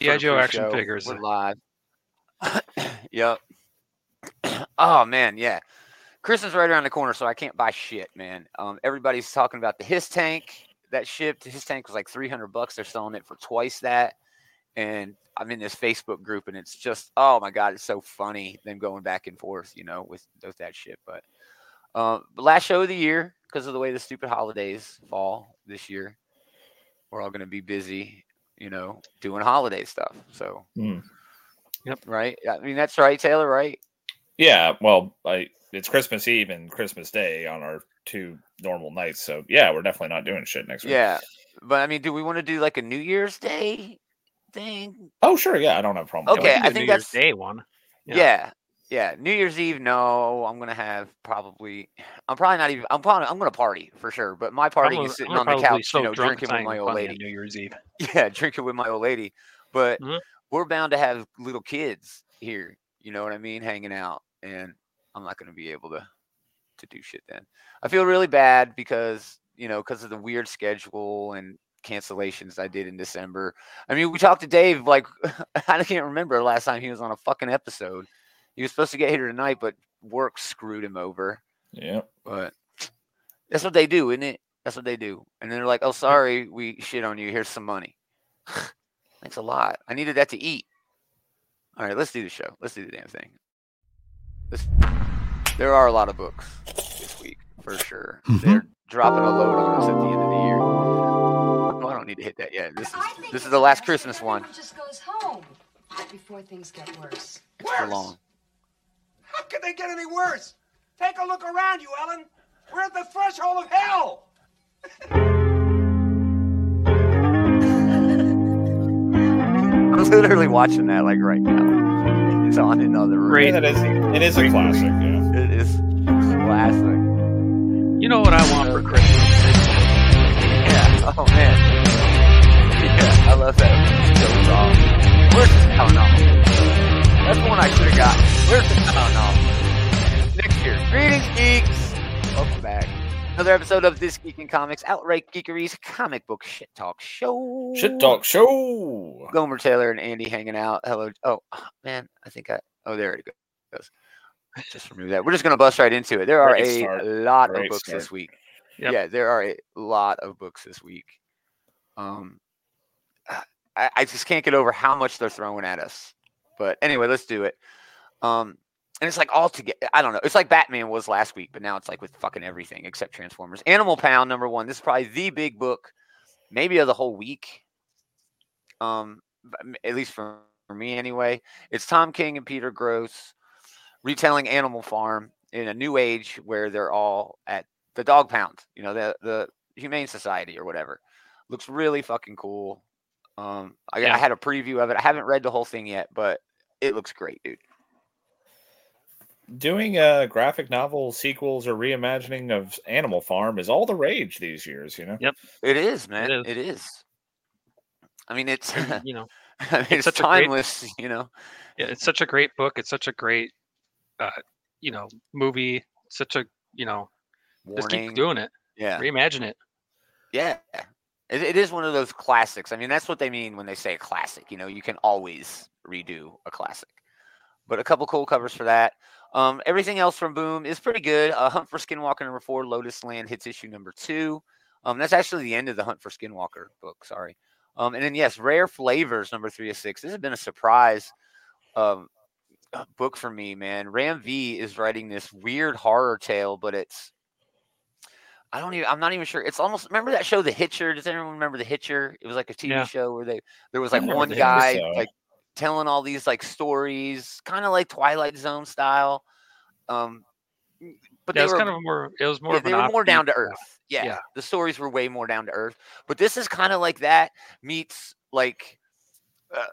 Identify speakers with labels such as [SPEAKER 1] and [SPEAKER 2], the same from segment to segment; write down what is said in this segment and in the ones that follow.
[SPEAKER 1] GI Joe action
[SPEAKER 2] show.
[SPEAKER 1] figures.
[SPEAKER 2] We're live. yep. oh man, yeah. Christmas is right around the corner, so I can't buy shit, man. Um, everybody's talking about the HISS tank that shipped. HISS tank was like three hundred bucks. They're selling it for twice that. And I'm in this Facebook group, and it's just oh my god, it's so funny them going back and forth, you know, with with that shit. But um, the last show of the year because of the way the stupid holidays fall this year. We're all going to be busy, you know, doing holiday stuff. So,
[SPEAKER 3] hmm.
[SPEAKER 2] yep, right? I mean, that's right, Taylor, right?
[SPEAKER 3] Yeah, well, I, it's Christmas Eve and Christmas Day on our two normal nights, so yeah, we're definitely not doing shit next week.
[SPEAKER 2] Yeah. But I mean, do we want to do like a New Year's Day thing?
[SPEAKER 3] Oh, sure. Yeah, I don't have a problem. with
[SPEAKER 2] Okay,
[SPEAKER 3] that.
[SPEAKER 2] I think
[SPEAKER 1] New Year's
[SPEAKER 2] that's-
[SPEAKER 1] day one.
[SPEAKER 2] Yeah.
[SPEAKER 1] Yeah.
[SPEAKER 2] Yeah. New Year's Eve, no. I'm gonna have probably. I'm probably not even. I'm probably. I'm gonna party for sure. But my party
[SPEAKER 1] I'm
[SPEAKER 2] is sitting
[SPEAKER 1] I'm
[SPEAKER 2] on the couch,
[SPEAKER 1] so
[SPEAKER 2] you know, drinking with my old lady.
[SPEAKER 1] New Year's Eve.
[SPEAKER 2] Yeah, drinking with my old lady. But
[SPEAKER 1] Mhm.
[SPEAKER 2] we're bound to have little kids here. You know what I mean? Hanging out, and I'm not gonna be able to to do shit then. I feel really bad because you know because of the weird schedule and cancellations I did in December. I mean, we talked to Dave like I can't remember the last time he was on a fucking episode. He was supposed to get here tonight, but work screwed him over.
[SPEAKER 3] Yeah.
[SPEAKER 2] But that's what they do, isn't it? That's what they do. And then they're like, "Oh, sorry, we shit on you. Here's some money." Thanks a lot. I needed that to eat. All right, let's do the show. Let's do the damn thing. This, there are a lot of books this week for sure. Mm-hmm. They're dropping a load on us at the end of the year. Oh, I don't need to hit that yet. This is this is the last Christmas one.
[SPEAKER 4] everyone Just goes home before things get worse.
[SPEAKER 2] It's Extra long.
[SPEAKER 5] How could they get any worse? Take a look around you, Ellen. We're at the threshold of hell.
[SPEAKER 2] I'm literally watching that like right now. It's on in other room.
[SPEAKER 3] Yeah, that is, it is a classic. Yeah.
[SPEAKER 2] It is classic.
[SPEAKER 1] You know what I want for Christmas?
[SPEAKER 2] Yeah. Oh man. Yeah, I love that. It's so wrong. Where's the cow novel? That's the one I should have got. Where's the cow novel? Next year. Greetings, geeks. Welcome back. Another episode of This Geek in Comics, Outright Geekery's comic book shit talk show.
[SPEAKER 3] Shit talk show.
[SPEAKER 2] Gomer Taylor and Andy hanging out. Hello. Oh man, I think I. Oh, there it goes. Just remove that. We're just gonna bust right into it. There are
[SPEAKER 3] Great
[SPEAKER 2] a
[SPEAKER 3] start.
[SPEAKER 2] lot of books
[SPEAKER 3] start.
[SPEAKER 2] this week.
[SPEAKER 1] Yep.
[SPEAKER 2] Yeah, there are a lot of books this week. Um, I, I just can't get over how much they're throwing at us. But anyway, let's do it. Um, and it's like all together. I don't know. It's like Batman was last week, but now it's like with fucking everything except Transformers. Animal Pound number one. This is probably the big book, maybe of the whole week. Um, at least for, for me anyway. It's Tom King and Peter Gross retelling Animal Farm in a new age where they're all at the dog pound, you know, the the Humane Society or whatever. Looks really fucking cool. Um, I,
[SPEAKER 1] Yeah.
[SPEAKER 2] I had a preview of it. I haven't read the whole thing yet, but it looks great, dude.
[SPEAKER 3] Doing uh, graphic novel sequels or reimagining of Animal Farm is all the rage these years. You know.
[SPEAKER 1] Yep.
[SPEAKER 2] It is, man.
[SPEAKER 1] is.
[SPEAKER 2] It is. I mean, it's
[SPEAKER 1] you know,
[SPEAKER 2] I mean, it's,
[SPEAKER 1] such a great-
[SPEAKER 2] timeless, you know.
[SPEAKER 1] yeah, it's such a great book. It's such a great, uh, you know, movie. Such a, you know, just keep doing it.
[SPEAKER 2] Yeah.
[SPEAKER 1] Reimagine it.
[SPEAKER 2] Yeah. It, it is one of those classics. I mean, that's what they mean when they say a classic. You know, you can always redo a classic. But a couple cool covers for that. Um, everything else from Boom is pretty good. Uh, Hunt for Skinwalker number four, Lotus Land hits issue number two. Um, that's actually the end of the Hunt for Skinwalker book. Sorry. Um, and then yes, Rare Flavors number three of six. This has been a surprise um, book for me, man. Ram V is writing this weird horror tale, but it's I don't even. I'm not even sure. It's almost. Remember that show, The Hitcher? Does anyone remember The Hitcher? It was like a TV
[SPEAKER 1] Yeah.
[SPEAKER 2] show where they there was like one guy
[SPEAKER 3] so-
[SPEAKER 2] like telling all these like stories, kind of like Twilight Zone style. Um, but
[SPEAKER 1] yeah,
[SPEAKER 2] they were
[SPEAKER 1] kind of more. It was more
[SPEAKER 2] yeah, they were more down to earth. Yeah,
[SPEAKER 1] yeah.
[SPEAKER 2] the stories were way more down to earth. But this is kind of like that meets like uh,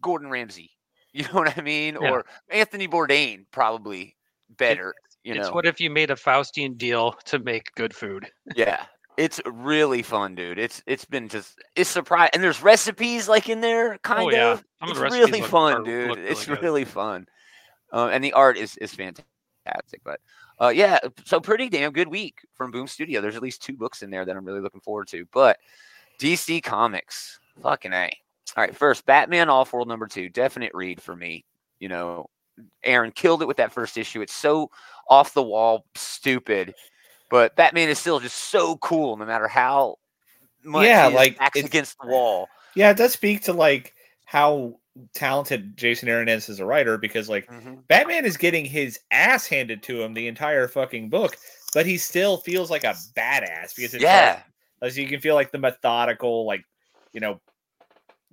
[SPEAKER 2] Gordon Ramsay. You know what I mean? Or Anthony Bourdain, probably better. You
[SPEAKER 1] it's
[SPEAKER 2] know,
[SPEAKER 1] what if you made a Faustian deal to make good food?
[SPEAKER 2] yeah, it's really fun, dude. It's it's been just it's surprise and there's recipes like in there, kind
[SPEAKER 1] oh yeah,
[SPEAKER 2] of.
[SPEAKER 1] some
[SPEAKER 2] It's really
[SPEAKER 1] look-
[SPEAKER 2] fun,
[SPEAKER 1] are-
[SPEAKER 2] dude.
[SPEAKER 1] look
[SPEAKER 2] it's
[SPEAKER 1] good.
[SPEAKER 2] really fun, uh, and the art is is fantastic. But uh, yeah, so pretty damn good week from Boom Studio. There's at least two books in there that I'm really looking forward to. But DC Comics, fucking a. All right, first, Batman Off World number two, definite read for me. You know, Aaron killed it with that first issue. It's so off the wall, stupid, but Batman is still just so cool, no matter how much
[SPEAKER 3] Yeah, like,
[SPEAKER 2] back's
[SPEAKER 3] it's-
[SPEAKER 2] against the wall.
[SPEAKER 3] Yeah, it does speak to like how talented Jason Aaron is as a writer because like
[SPEAKER 2] Mhm.
[SPEAKER 3] Batman is getting his ass handed to him the entire fucking book, but he still feels like a badass because it's
[SPEAKER 2] Yeah,
[SPEAKER 3] like, as you can feel like the methodical, like you know,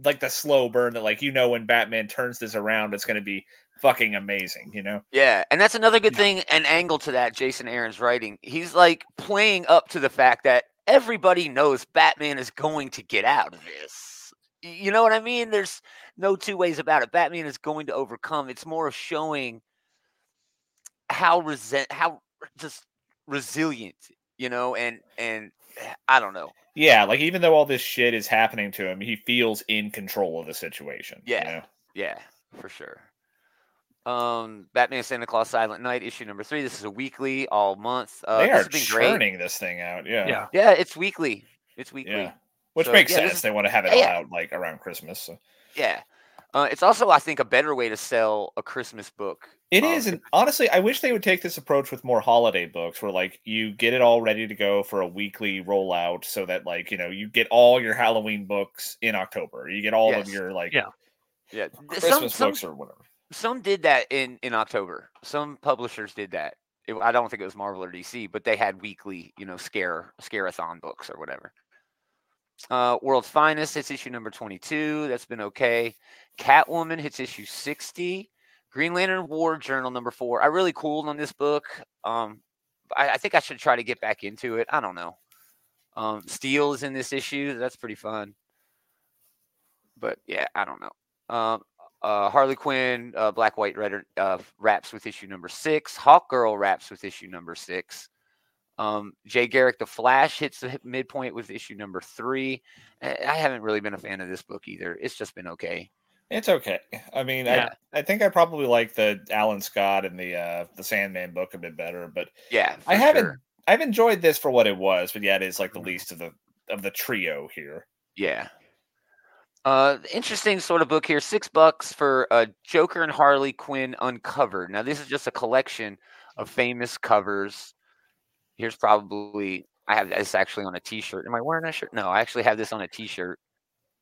[SPEAKER 3] like the slow burn that like you know when Batman turns this around, it's going to be fucking amazing. You know?
[SPEAKER 2] yeah, and that's another good thing, an angle to that Jason Aaron's writing. He's like playing up to the fact that everybody knows Batman is going to get out of this. You know what I mean? There's no two ways about it. Batman is going to overcome. It's more of showing how resent, how just resilient, you know, and and eh, I don't know.
[SPEAKER 3] Yeah, like even though all this shit is happening to him, he feels in control of the situation. you
[SPEAKER 2] Yeah.
[SPEAKER 3] know?
[SPEAKER 2] Yeah, for sure. Um, Batman Santa Claus Silent Night issue number three. This is a weekly all month. Uh,
[SPEAKER 3] they
[SPEAKER 2] this
[SPEAKER 3] are
[SPEAKER 2] has been great.
[SPEAKER 3] churning this thing out. Yeah,
[SPEAKER 1] Yeah.
[SPEAKER 2] Yeah, it's weekly. It's weekly.
[SPEAKER 3] yeah. Which
[SPEAKER 2] So,
[SPEAKER 3] makes
[SPEAKER 2] yeah,
[SPEAKER 3] sense.
[SPEAKER 2] is-
[SPEAKER 3] They want to have it
[SPEAKER 2] yeah.
[SPEAKER 3] all out like around Christmas. So.
[SPEAKER 2] Yeah. Uh, it's also, I think, a better way to sell a Christmas book.
[SPEAKER 3] It
[SPEAKER 2] Um,
[SPEAKER 3] is, and honestly, I wish they would take this approach with more holiday books, where like you get it all ready to go for a weekly rollout, so that like you know you get all your Halloween books in October. You get all of your like
[SPEAKER 1] Yeah.
[SPEAKER 2] Yeah,
[SPEAKER 3] Christmas
[SPEAKER 2] some some,
[SPEAKER 3] books or whatever.
[SPEAKER 2] Some did that in in October. Some publishers did that. It, I don't think it was Marvel or DC, but they had weekly, you know, scare scareathon books or whatever. Uh, World's Finest hits issue number twenty-two. That's been okay. Catwoman hits issue sixty. Green Lantern War Journal number four. I really cooled on this book. Um, I, I think I should try to get back into it. I don't know. Um, Steel is in this issue. That's pretty fun. But yeah, I don't know. Um, uh, Harley Quinn, uh, Black White Red uh, wraps with issue number six. Hawk Girl wraps with issue number six. Um, Jay Garrick, The Flash, hits the midpoint with issue number three. I I haven't really been a fan of this book either. It's just been okay.
[SPEAKER 3] It's okay. I mean,
[SPEAKER 2] Yeah.
[SPEAKER 3] I I think I probably like the Alan Scott and the uh the Sandman book a bit better, but
[SPEAKER 2] Yeah,
[SPEAKER 3] I haven't.
[SPEAKER 2] sure.
[SPEAKER 3] I've enjoyed this for what it was, but yeah, it is like
[SPEAKER 2] Mm-hmm.
[SPEAKER 3] the least of the of the trio here.
[SPEAKER 2] Yeah. Uh, interesting sort of book here. Six bucks for uh, Joker and Harley Quinn Uncovered. Now, this is just a collection of famous covers. Here's probably I have this actually on a T-shirt. Am I wearing a shirt? No, I actually have this on a T-shirt.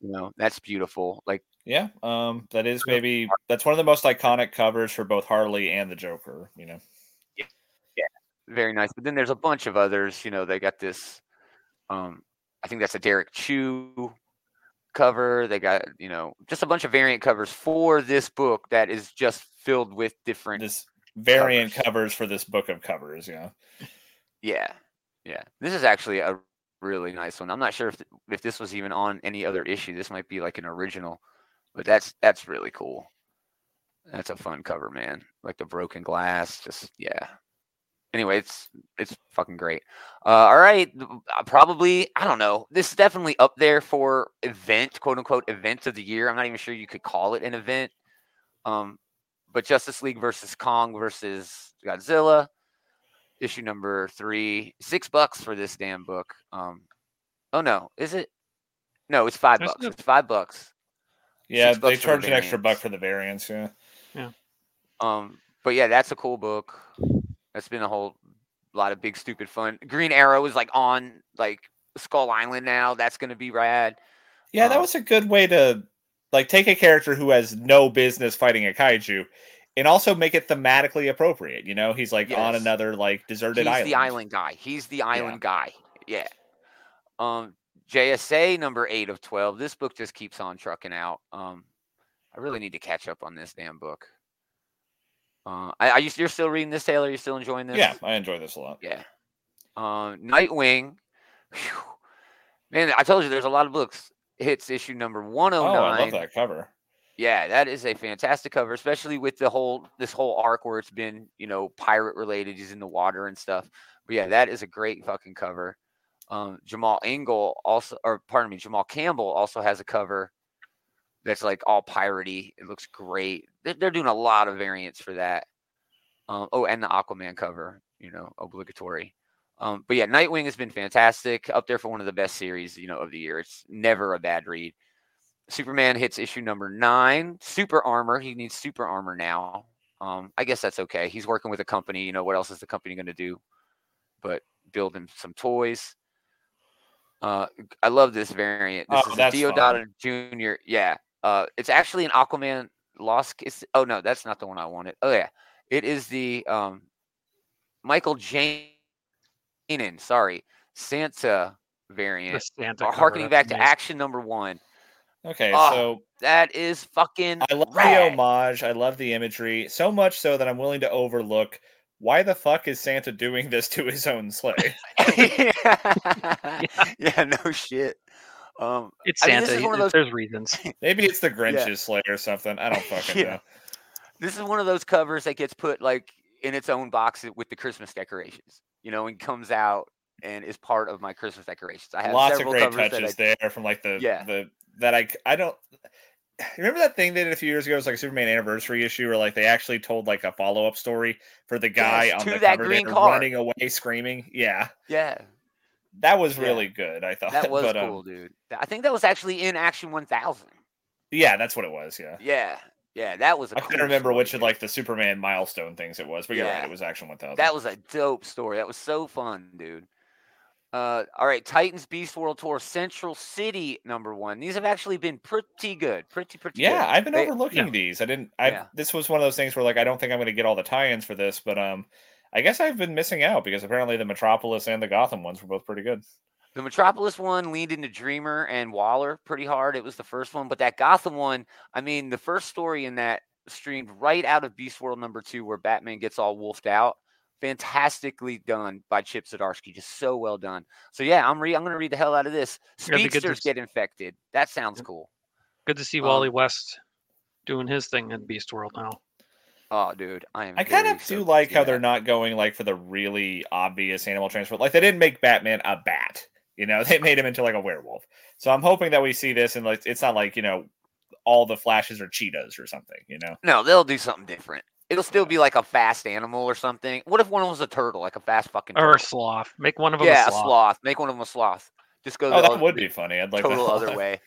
[SPEAKER 2] You know, that's beautiful. Like,
[SPEAKER 3] Yeah, um, that is maybe that's one of the most iconic covers for both Harley and the Joker. You know, Yeah,
[SPEAKER 2] very nice. But then there's a bunch of others. You know, they got this. Um, I think that's a Derrick Chew cover. They got you know just a bunch of variant covers for this book that is just filled with different.
[SPEAKER 3] this variant
[SPEAKER 2] Covers.
[SPEAKER 3] covers for this book of covers. Yeah,
[SPEAKER 2] Yeah, yeah. This is actually a really nice one. I'm not sure if if this was even on any other issue. This might be like an original, but that's that's really cool. That's a fun cover, man. Like the broken glass, just yeah. Anyway, it's it's fucking great. Uh, all right, uh, probably I don't know. This is definitely up there for event, quote unquote, events of the year. I'm not even sure you could call it an event. Um, but Justice League versus Kong versus Godzilla, issue number three, six bucks for this damn book. Um, oh no, is it? No, it's five
[SPEAKER 1] There's
[SPEAKER 2] bucks.
[SPEAKER 1] no-
[SPEAKER 2] It's five bucks.
[SPEAKER 3] yeah,
[SPEAKER 2] Six
[SPEAKER 3] they
[SPEAKER 2] bucks for the
[SPEAKER 3] charge an extra buck for the variants. Yeah.
[SPEAKER 2] Yeah, Um, but yeah, that's a cool book. That's been a whole lot of big stupid fun. Green Arrow is like on like Skull Island now. That's gonna be rad.
[SPEAKER 3] yeah, that
[SPEAKER 2] Um,
[SPEAKER 3] was a good way to like take a character who has no business fighting a kaiju. And also make it thematically appropriate. You know, he's like on another like deserted island.
[SPEAKER 2] He's
[SPEAKER 3] island.
[SPEAKER 2] the island guy. He's the island guy. Yeah. Um, JSA number eight of twelve. This book just keeps on trucking out. Um, I really need to catch up on this damn book. Uh, I, you you're still reading this, Taylor? You're still enjoying this?
[SPEAKER 3] Yeah, I enjoy this a lot.
[SPEAKER 2] Yeah. Um, Nightwing. Phew. Man, I told you there's a lot of books. Hits issue number one
[SPEAKER 3] Oh,
[SPEAKER 2] oh
[SPEAKER 3] I love that cover.
[SPEAKER 2] Yeah, that is a fantastic cover, especially with the whole this whole arc where it's been, you know, pirate related. He's in the water and stuff. But yeah, that is a great fucking cover. Um, Jamal Engel also, or pardon me, Jamal Campbell also has a cover that's like all piratey. It looks great. They're, they're doing a lot of variants for that. Um, oh, and the Aquaman cover, you know, obligatory. Um, but yeah, Nightwing has been fantastic. Up there for one of the best series, you know, of the year. It's never a bad read. Superman hits issue number nine. Super armor. He needs super armor now. Um, I guess that's okay. He's working with a company. You know what else is the company going to do? But build him some toys. Uh, I love this variant. This
[SPEAKER 3] Oh,
[SPEAKER 2] is Deodato Jr. Yeah. Uh, it's actually an Aquaman Lost. It's, oh no, that's not the one I wanted. Oh yeah, it is the um, Michael Janin. Sorry, Santa
[SPEAKER 1] The
[SPEAKER 2] variant.
[SPEAKER 1] Santa
[SPEAKER 2] Are
[SPEAKER 1] cover,
[SPEAKER 2] harkening
[SPEAKER 1] that's
[SPEAKER 2] back to
[SPEAKER 1] amazing.
[SPEAKER 2] action number one.
[SPEAKER 3] Okay,
[SPEAKER 2] Ah,
[SPEAKER 3] so
[SPEAKER 2] That is fucking.
[SPEAKER 3] I love
[SPEAKER 2] rad.
[SPEAKER 3] the homage. I love the imagery so much so that I'm willing to overlook. Why the fuck is Santa doing this to his own sleigh?
[SPEAKER 2] yeah. no shit. Um,
[SPEAKER 1] It's
[SPEAKER 2] I mean,
[SPEAKER 1] Santa.
[SPEAKER 2] this is
[SPEAKER 1] he-
[SPEAKER 2] one of those-
[SPEAKER 1] There's reasons.
[SPEAKER 3] Maybe it's the Grinch's
[SPEAKER 2] Yeah.
[SPEAKER 3] sleigh or something. I don't fucking
[SPEAKER 2] Yeah.
[SPEAKER 3] know.
[SPEAKER 2] this is one of those covers that gets put like in its own box with the Christmas decorations, you know, and comes out and is part of my Christmas decorations. I have
[SPEAKER 3] Lots of great
[SPEAKER 2] covers
[SPEAKER 3] touches
[SPEAKER 2] I,
[SPEAKER 3] there from like the
[SPEAKER 2] Yeah.
[SPEAKER 3] the that I I don't remember that thing they did a few years ago. It was like a Superman anniversary issue, where like they actually told like a follow up story for the guy
[SPEAKER 2] Yes,
[SPEAKER 3] on
[SPEAKER 2] to
[SPEAKER 3] the
[SPEAKER 2] that
[SPEAKER 3] cover
[SPEAKER 2] green car.
[SPEAKER 3] running away screaming. Yeah,
[SPEAKER 2] yeah,
[SPEAKER 3] that was
[SPEAKER 2] Yeah.
[SPEAKER 3] really good. I thought
[SPEAKER 2] that was
[SPEAKER 3] but, um,
[SPEAKER 2] cool, dude. I think that was actually in Action 1000.
[SPEAKER 3] yeah, that's what it was. Yeah.
[SPEAKER 2] Yeah, yeah, that was. I
[SPEAKER 3] I couldn't remember which of like the Superman milestone things it was, but
[SPEAKER 2] Yeah.
[SPEAKER 3] right, it was Action 1000.
[SPEAKER 2] That was a dope story. That was so fun, dude. Uh, all right, Titans Beast World Tour Central City number one. These have actually been pretty good, pretty pretty.
[SPEAKER 3] yeah,
[SPEAKER 2] good.
[SPEAKER 3] I've been
[SPEAKER 2] They-
[SPEAKER 3] overlooking
[SPEAKER 1] yeah.
[SPEAKER 3] these. I didn't. I
[SPEAKER 2] Yeah.
[SPEAKER 3] this was one of those things where like I don't think I'm going to get all the tie-ins for this, but um, I guess I've been missing out because apparently the Metropolis and the Gotham ones were both pretty good.
[SPEAKER 2] The Metropolis one leaned into Dreamer and Waller pretty hard. It was the first one, but that Gotham one, I mean, the first story in that streamed right out of Beast World number two, where Batman gets all wolfed out. Fantastically done by Chip Zdarsky, just so well done. So yeah, I'm re- I'm gonna read the hell out of this.
[SPEAKER 1] It'd be good to
[SPEAKER 2] Speedsters get infected. That sounds cool.
[SPEAKER 1] Good to see
[SPEAKER 2] Um,
[SPEAKER 1] Wally West doing his thing in Beast World now.
[SPEAKER 2] Oh, dude, I am.
[SPEAKER 3] I kind of do
[SPEAKER 2] stoked
[SPEAKER 3] like how
[SPEAKER 2] that.
[SPEAKER 3] they're not going like for the really obvious animal transport. Like they didn't make Batman a bat. You know, they made him into like a werewolf. So I'm hoping that we see this and like it's not like you know all the flashes are cheetahs or something. You know.
[SPEAKER 2] No, they'll do something different. It'll still be like a fast animal or something. What if one was a turtle, like a fast fucking
[SPEAKER 1] Or a sloth. Make one of them
[SPEAKER 2] yeah,
[SPEAKER 1] a sloth.
[SPEAKER 2] a sloth. Make one of them a sloth. Just go
[SPEAKER 3] Oh,
[SPEAKER 2] the
[SPEAKER 3] that
[SPEAKER 2] other-
[SPEAKER 3] would be funny. I'd like
[SPEAKER 2] total
[SPEAKER 3] that.
[SPEAKER 2] other way.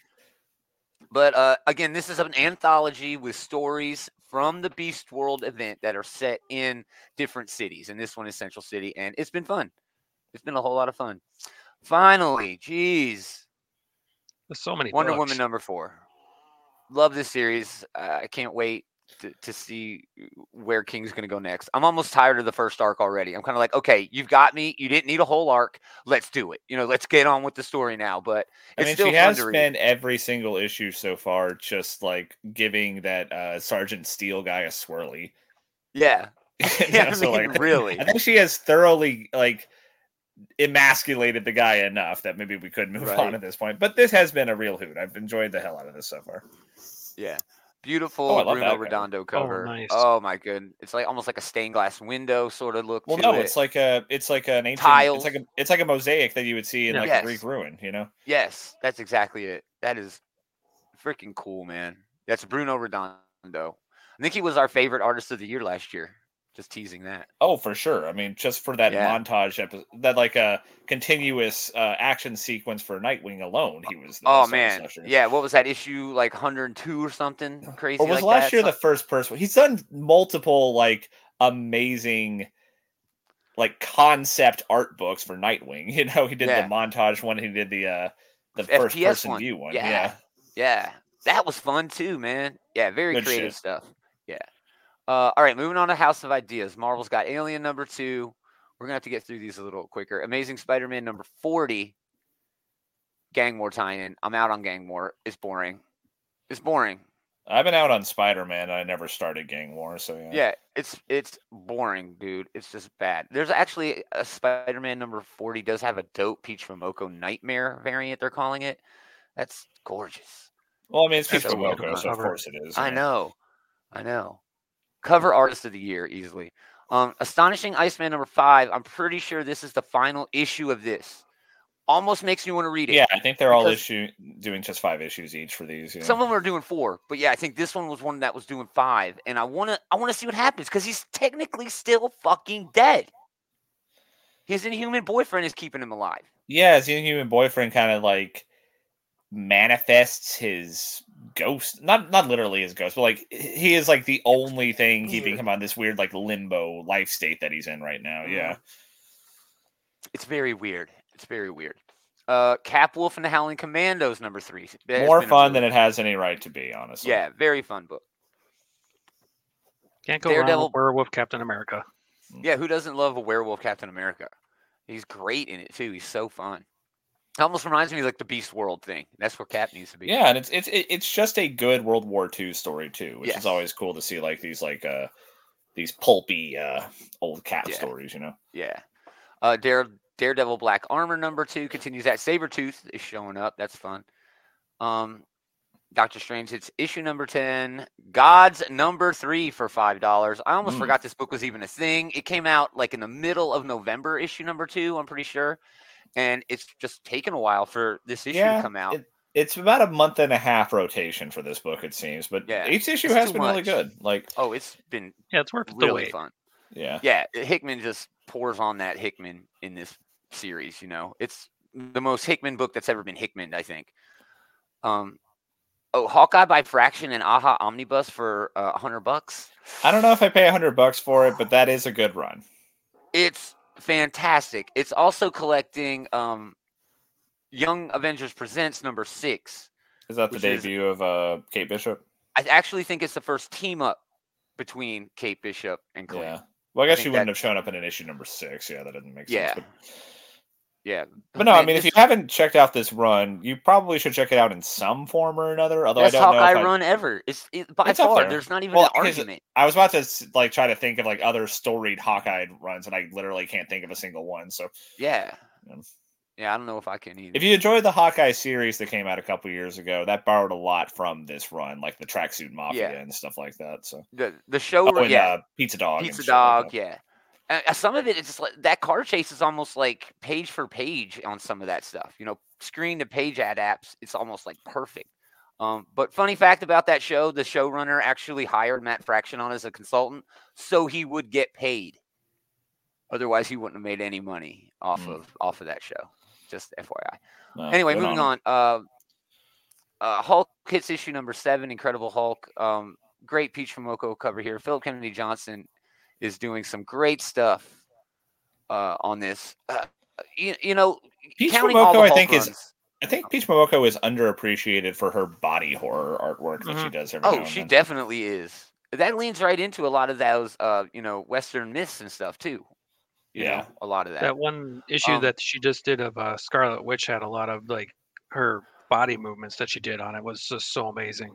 [SPEAKER 2] But uh, again, this is an anthology with stories from the Beast World event that are set in different cities, and this one is Central City, and it's been fun. It's been a whole lot of fun. Finally, geez,
[SPEAKER 1] There's so many.
[SPEAKER 2] Wonder
[SPEAKER 1] books.
[SPEAKER 2] Woman number four. Love this series. Uh, I can't wait to, to see where King's going to go next. I'm almost tired of the first arc already. I'm kind of like, okay, you've got me. You didn't need a whole arc. Let's do it. You know, let's get on with the story now. But
[SPEAKER 3] I mean, she has spent every single issue so far just like giving that uh, Sergeant Steel guy a swirly.
[SPEAKER 2] Yeah, yeah. I
[SPEAKER 3] so,
[SPEAKER 2] mean,
[SPEAKER 3] like,
[SPEAKER 2] really.
[SPEAKER 3] I think she has thoroughly like emasculated the guy enough that maybe we could move
[SPEAKER 2] Right.
[SPEAKER 3] on at this point. But this has been a real hoot. I've enjoyed the hell out of this so far.
[SPEAKER 2] Yeah. Beautiful
[SPEAKER 3] Oh,
[SPEAKER 2] Bruno
[SPEAKER 3] that cover.
[SPEAKER 2] Redondo oh, cover.
[SPEAKER 1] nice.
[SPEAKER 2] Oh my good. It's like almost like a stained glass window sort of look
[SPEAKER 3] Well,
[SPEAKER 2] to
[SPEAKER 3] no,
[SPEAKER 2] it.
[SPEAKER 3] it's like a it's like an ancient
[SPEAKER 2] Tiles.
[SPEAKER 3] it's like a it's like a mosaic that you would see in
[SPEAKER 1] Yeah.
[SPEAKER 3] like
[SPEAKER 2] Yes.
[SPEAKER 3] a Greek ruin, you know?
[SPEAKER 2] yes, that's exactly it. That is freaking cool, man. That's Bruno Redondo. I think he was our favorite artist of the year last year. Just teasing that.
[SPEAKER 3] Oh, for sure. I mean, just for that
[SPEAKER 2] Yeah.
[SPEAKER 3] montage episode, that like a continuous uh, action sequence for Nightwing alone, he was. the
[SPEAKER 2] Oh man.
[SPEAKER 3] year.
[SPEAKER 2] Yeah, what was that issue like 102 or something crazy
[SPEAKER 3] Or was
[SPEAKER 2] like
[SPEAKER 3] last
[SPEAKER 2] that?
[SPEAKER 3] year
[SPEAKER 2] Some-
[SPEAKER 3] the first person? He's done multiple like amazing, like concept art books for Nightwing. You know, he did
[SPEAKER 2] Yeah.
[SPEAKER 3] the montage one. He did the uh the
[SPEAKER 2] FPS
[SPEAKER 3] first person
[SPEAKER 2] one.
[SPEAKER 3] view one.
[SPEAKER 2] Yeah.
[SPEAKER 3] Yeah.
[SPEAKER 2] Yeah, that was fun too, man. Yeah, very
[SPEAKER 3] Good
[SPEAKER 2] creative
[SPEAKER 3] shit.
[SPEAKER 2] stuff. Yeah. Uh, all right, moving on to House of Ideas. Marvel's got Alien number two. We're gonna have to get through these a little quicker. Amazing Spider-Man number forty. Gang War tie-in. I'm out on Gang War. It's boring. It's boring.
[SPEAKER 3] I've been out on Spider Man. I never started Gang War, so yeah.
[SPEAKER 2] Yeah, it's it's boring, dude. It's just bad. There's actually a Spider-Man number forty does have a dope Peach Momoko Nightmare variant. They're calling it. That's gorgeous.
[SPEAKER 3] Well, I mean, it's
[SPEAKER 2] That's
[SPEAKER 3] Peter
[SPEAKER 2] a weird
[SPEAKER 3] Wilco, so of course it is.
[SPEAKER 2] I know. I know. Cover artist of the year easily. Um, Astonishing Iceman number five. I'm pretty sure this is the final issue of this. Almost makes me want to read it.
[SPEAKER 3] Yeah, I think they're all issue doing just five issues each for these. Yeah.
[SPEAKER 2] Some of them are doing four, but yeah, I think this one was one that was doing five, and I wanna I wanna see what happens because he's technically still fucking dead. His inhuman boyfriend is keeping him alive.
[SPEAKER 3] yeah, his inhuman boyfriend kind of like manifests his ghost. Not not literally his ghost, but like he is like the only thing keeping him on this weird like limbo life state that he's in right now. Yeah.
[SPEAKER 2] It's very weird. It's very weird. Uh, Cap Wolf and the Howling Commandos, number three. That has
[SPEAKER 3] More fun
[SPEAKER 2] really-
[SPEAKER 3] than it has any right to be, honestly.
[SPEAKER 2] Yeah, very fun book.
[SPEAKER 1] Can't go wrong
[SPEAKER 2] Daredevil-
[SPEAKER 1] with Werewolf Captain America.
[SPEAKER 2] Yeah, who doesn't love a werewolf Captain America? He's great in it too. He's so fun. It almost reminds me of like the Beast World thing. That's where Cap needs to be.
[SPEAKER 3] Yeah, and it's it's it's just a good World War II story too, which
[SPEAKER 2] Yes.
[SPEAKER 3] is always cool to see like these like uh these pulpy uh old cap
[SPEAKER 2] Yeah.
[SPEAKER 3] stories, you know.
[SPEAKER 2] Yeah. Uh, Dare, Daredevil Black Armor number two continues that. Sabretooth is showing up. That's fun. Um, Doctor Strange, it's issue number 10. God's number three for $5. I almost
[SPEAKER 3] Mm.
[SPEAKER 2] forgot this book was even a thing. It came out like in the middle of November, issue number two, I'm pretty sure. And it's just taken a while for this issue
[SPEAKER 3] Yeah,
[SPEAKER 2] to come out.
[SPEAKER 3] it- It's about a month and a half rotation for this book, it seems, but
[SPEAKER 2] Yeah,
[SPEAKER 3] each issue has
[SPEAKER 2] too
[SPEAKER 3] been really good. Like,
[SPEAKER 2] oh, it's been
[SPEAKER 1] Yeah, it's worth the
[SPEAKER 2] really
[SPEAKER 1] wait.
[SPEAKER 2] fun.
[SPEAKER 3] yeah,
[SPEAKER 2] yeah, Hickman just pours on that Hickman in this series. You know, it's the most Hickman book that's ever been Hickman, I think. Um, oh, Hawkeye by Fraction and Aja Omnibus for uh, a hundred bucks.
[SPEAKER 3] I don't know if I pay a hundred bucks for it, but that is a good run.
[SPEAKER 2] It's fantastic. It's also collecting um, Young Avengers Presents number six.
[SPEAKER 3] Is that the
[SPEAKER 2] Which is-
[SPEAKER 3] debut of uh Kate Bishop?
[SPEAKER 2] I actually think it's the first team up between Kate Bishop and Clint.
[SPEAKER 3] Yeah. Well, I guess
[SPEAKER 2] think
[SPEAKER 3] she wouldn't
[SPEAKER 2] that-
[SPEAKER 3] have shown up in an issue number six. Yeah, that doesn't make sense.
[SPEAKER 2] Yeah.
[SPEAKER 3] But,
[SPEAKER 2] Yeah,
[SPEAKER 3] but no, I mean, if you haven't checked out this run, you probably should check it out in some form or another. Although I don't know.
[SPEAKER 2] Hawkeye
[SPEAKER 3] if I,
[SPEAKER 2] run ever. It's it, by
[SPEAKER 3] It's
[SPEAKER 2] far.
[SPEAKER 3] there.
[SPEAKER 2] There's not even
[SPEAKER 3] Well,
[SPEAKER 2] an
[SPEAKER 3] the-
[SPEAKER 2] argument.
[SPEAKER 3] I was about to like try to think of like other storied Hawkeye runs, and I literally can't think of a single one. So
[SPEAKER 2] Yeah.
[SPEAKER 3] Yeah.
[SPEAKER 2] Yeah, I don't know if I can either.
[SPEAKER 3] if you enjoyed the Hawkeye series that came out a couple years ago, that borrowed a lot from this run, like the Tracksuit Mafia
[SPEAKER 2] Yeah.
[SPEAKER 3] and stuff like that. So
[SPEAKER 2] the the show,
[SPEAKER 3] oh, and,
[SPEAKER 2] yeah,
[SPEAKER 3] uh, Pizza Dog,
[SPEAKER 2] Pizza
[SPEAKER 3] like
[SPEAKER 2] Dog, yeah. Uh, some of it's just like that car chase is almost like page for page on some of that stuff. You know, screen to page ad apps, It's almost like perfect. Um, but funny fact about that show, the showrunner actually hired Matt Fraction on as a consultant so he would get paid. Otherwise, he wouldn't have made any money off
[SPEAKER 3] Mm.
[SPEAKER 2] of off of that show. Just FYI.
[SPEAKER 3] No,
[SPEAKER 2] anyway, moving
[SPEAKER 3] on
[SPEAKER 2] on. Uh, uh, Hulk hits issue number seven. Incredible Hulk. Um, great Peach Momoko cover here. Philip Kennedy Johnson is doing some great stuff uh, on this. Uh, you, you know,
[SPEAKER 3] Peach
[SPEAKER 2] counting
[SPEAKER 3] Momoko, I
[SPEAKER 2] Hulk
[SPEAKER 3] think, is I think Peach Momoko is underappreciated for her body horror artwork that she
[SPEAKER 1] Mhm.
[SPEAKER 3] does every now
[SPEAKER 2] Oh,
[SPEAKER 3] and
[SPEAKER 2] she
[SPEAKER 3] then.
[SPEAKER 2] definitely is. That leans right into a lot of those, uh, you know, Western myths and stuff too. You
[SPEAKER 3] Yeah.
[SPEAKER 2] know, a lot of that.
[SPEAKER 1] That one issue
[SPEAKER 2] Um,
[SPEAKER 1] that she just did of uh, Scarlet Witch had a lot of like her body movements that she did on it was just so amazing.